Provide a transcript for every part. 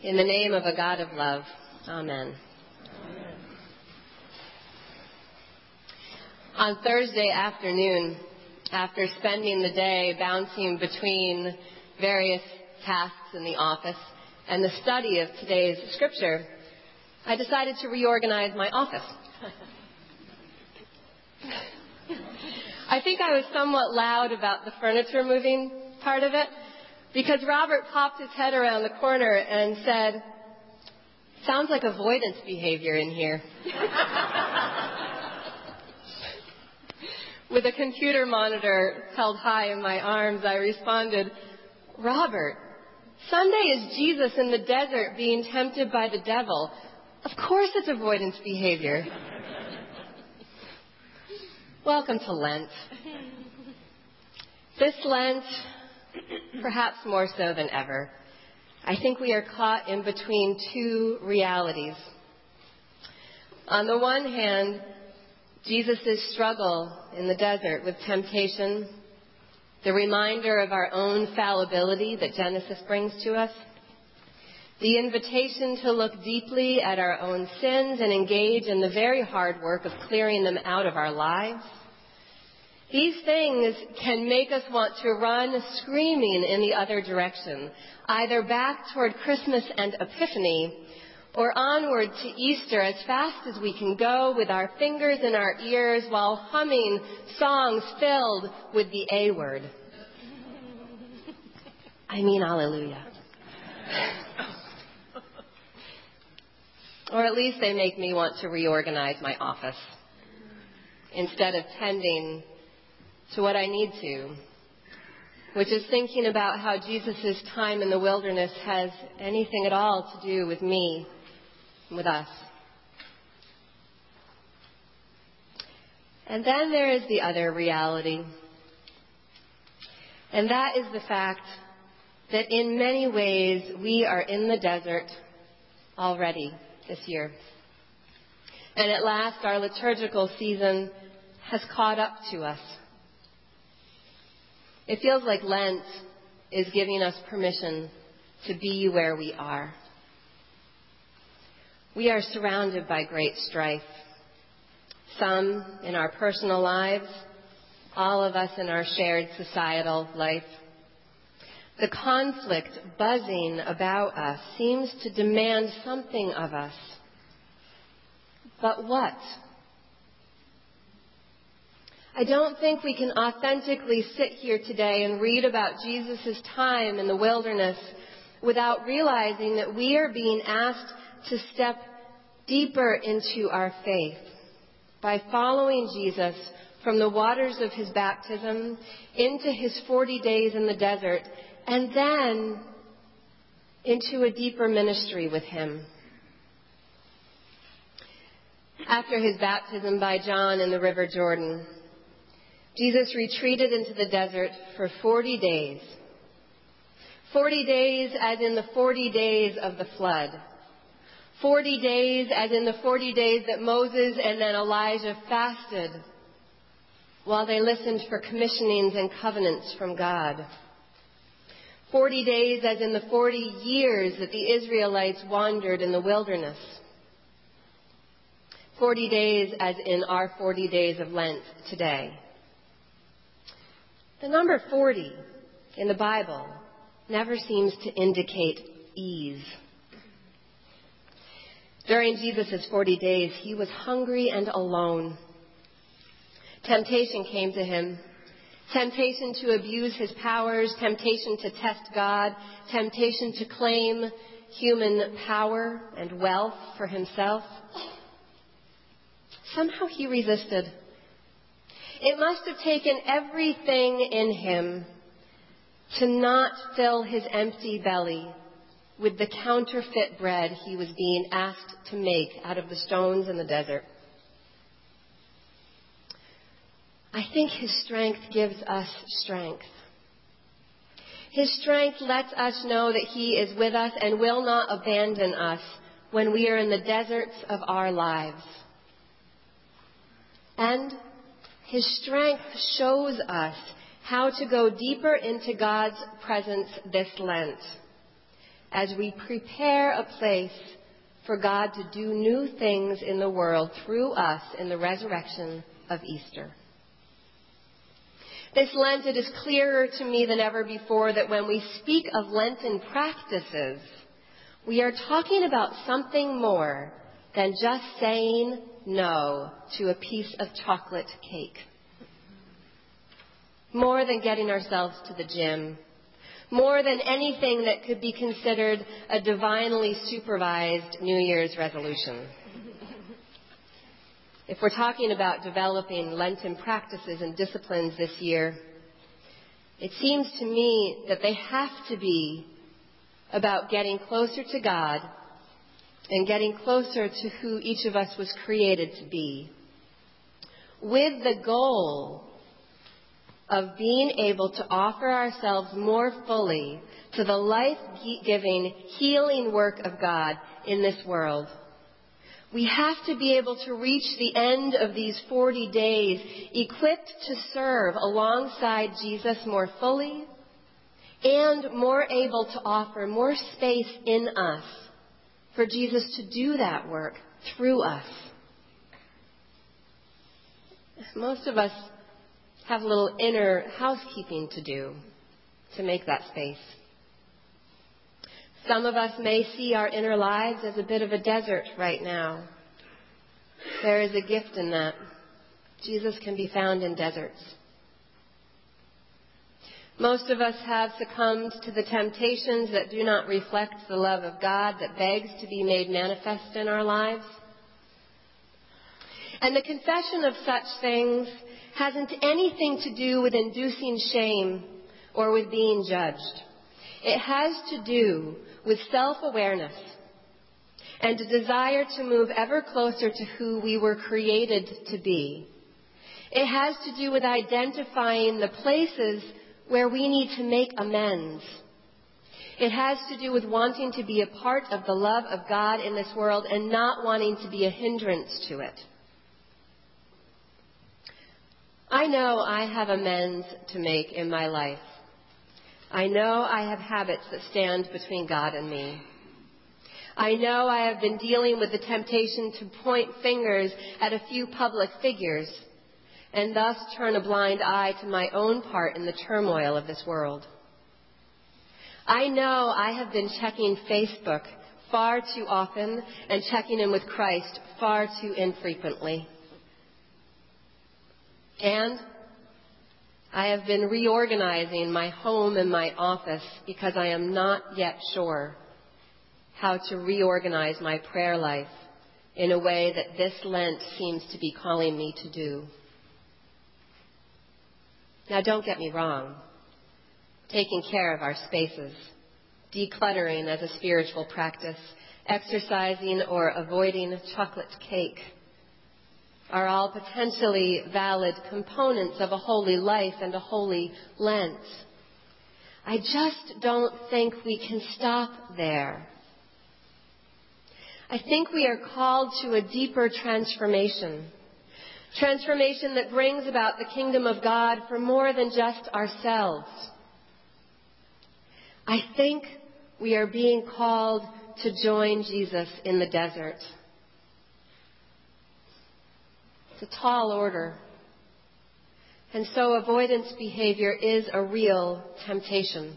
In the name of a God of love, Amen. On Thursday afternoon, after spending the day bouncing between various tasks in the office and the study of today's scripture, I decided to reorganize my office. I think I was somewhat loud about the furniture moving part of it because Robert popped his head around the corner and said, Sounds like avoidance behavior in here. With a computer monitor held high in my arms, I responded, Robert, Sunday is Jesus in the desert being tempted by the devil. Of course it's avoidance behavior. Welcome to Lent. This Lent, perhaps more so than ever, I think we are caught in between two realities. On the one hand, Jesus' struggle in the desert with temptation, the reminder of our own fallibility that Genesis brings to us, the invitation to look deeply at our own sins and engage in the very hard work of clearing them out of our lives. These things can make us want to run screaming in the other direction, either back toward Christmas and Epiphany or onward to Easter as fast as we can go with our fingers in our ears while humming songs filled with the A word. I mean, Alleluia. or at least they make me want to reorganize my office instead of tending to what I need to, which is thinking about how Jesus' time in the wilderness has anything at all to do with me with us. And then there is the other reality. And that is the fact that in many ways we are in the desert already this year. And at last our liturgical season has caught up to us. It feels like Lent is giving us permission to be where we are. We are surrounded by great strife. Some in our personal lives, all of us in our shared societal life. The conflict buzzing about us seems to demand something of us. But what? I don't think we can authentically sit here today and read about Jesus' time in the wilderness without realizing that we are being asked to step deeper into our faith by following Jesus from the waters of his baptism into his 40 days in the desert and then into a deeper ministry with him. After his baptism by John in the River Jordan, Jesus retreated into the desert for 40 days. 40 days as in the 40 days of the flood. 40 days, as in the 40 days that Moses and then Elijah fasted while they listened for commissionings and covenants from God. 40 days, as in the 40 years that the Israelites wandered in the wilderness. 40 days, as in our 40 days of Lent today. The number 40 in the Bible never seems to indicate ease. During Jesus' 40 days, he was hungry and alone. Temptation came to him. Temptation to abuse his powers, temptation to test God, temptation to claim human power and wealth for himself. Somehow he resisted. It must have taken everything in him to not fill his empty belly with the counterfeit bread he was being asked to make out of the stones in the desert. I think his strength gives us strength. His strength lets us know that he is with us and will not abandon us when we are in the deserts of our lives. And his strength shows us how to go deeper into God's presence this Lent as we prepare a place for God to do new things in the world through us in the resurrection of Easter. This Lent, it is clearer to me than ever before that when we speak of Lenten practices, we are talking about something more than just saying no to a piece of chocolate cake. More than getting ourselves to the gym more than anything that could be considered a divinely supervised New Year's resolution. if we're talking about developing Lenten practices and disciplines this year, it seems to me that they have to be about getting closer to God and getting closer to who each of us was created to be, with the goal of being able to offer ourselves more fully to the life giving, healing work of God in this world. We have to be able to reach the end of these 40 days equipped to serve alongside Jesus more fully and more able to offer more space in us for Jesus to do that work through us. Most of us have a little inner housekeeping to do to make that space. Some of us may see our inner lives as a bit of a desert right now. There is a gift in that. Jesus can be found in deserts. Most of us have succumbed to the temptations that do not reflect the love of God that begs to be made manifest in our lives. And the confession of such things hasn't anything to do with inducing shame or with being judged. It has to do with self awareness and a desire to move ever closer to who we were created to be. It has to do with identifying the places where we need to make amends. It has to do with wanting to be a part of the love of God in this world and not wanting to be a hindrance to it. I know I have amends to make in my life. I know I have habits that stand between God and me. I know I have been dealing with the temptation to point fingers at a few public figures and thus turn a blind eye to my own part in the turmoil of this world. I know I have been checking Facebook far too often and checking in with Christ far too infrequently. And I have been reorganizing my home and my office because I am not yet sure how to reorganize my prayer life in a way that this Lent seems to be calling me to do. Now, don't get me wrong. Taking care of our spaces, decluttering as a spiritual practice, exercising or avoiding chocolate cake, are all potentially valid components of a holy life and a holy Lent. I just don't think we can stop there. I think we are called to a deeper transformation. Transformation that brings about the kingdom of God for more than just ourselves. I think we are being called to join Jesus in the desert. It's a tall order. And so avoidance behavior is a real temptation.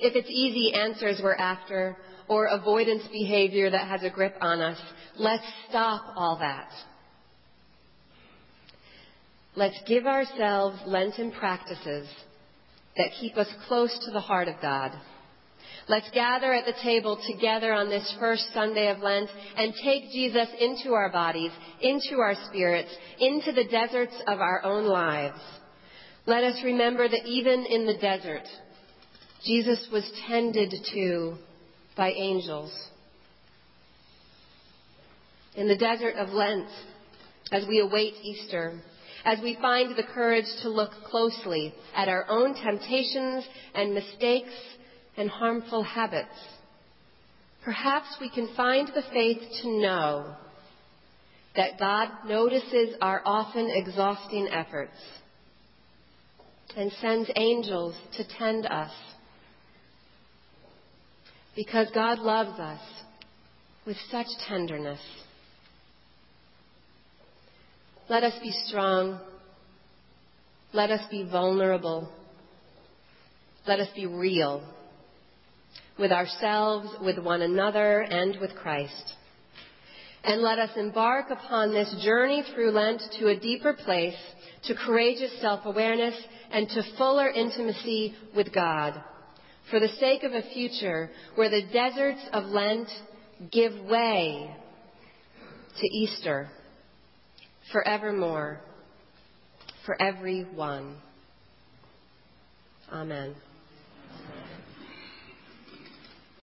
If it's easy answers we're after, or avoidance behavior that has a grip on us, let's stop all that. Let's give ourselves Lenten practices that keep us close to the heart of God Let's gather at the table together on this first Sunday of Lent and take Jesus into our bodies, into our spirits, into the deserts of our own lives. Let us remember that even in the desert, Jesus was tended to by angels. In the desert of Lent, as we await Easter, as we find the courage to look closely at our own temptations and mistakes and harmful habits. Perhaps we can find the faith to know that God notices our often exhausting efforts and sends angels to tend us because God loves us with such tenderness. Let us be strong. Let us be vulnerable. Let us be real with ourselves, with one another, and with Christ. And let us embark upon this journey through Lent to a deeper place, to courageous self-awareness, and to fuller intimacy with God, for the sake of a future where the deserts of Lent give way to Easter forevermore for everyone. Amen.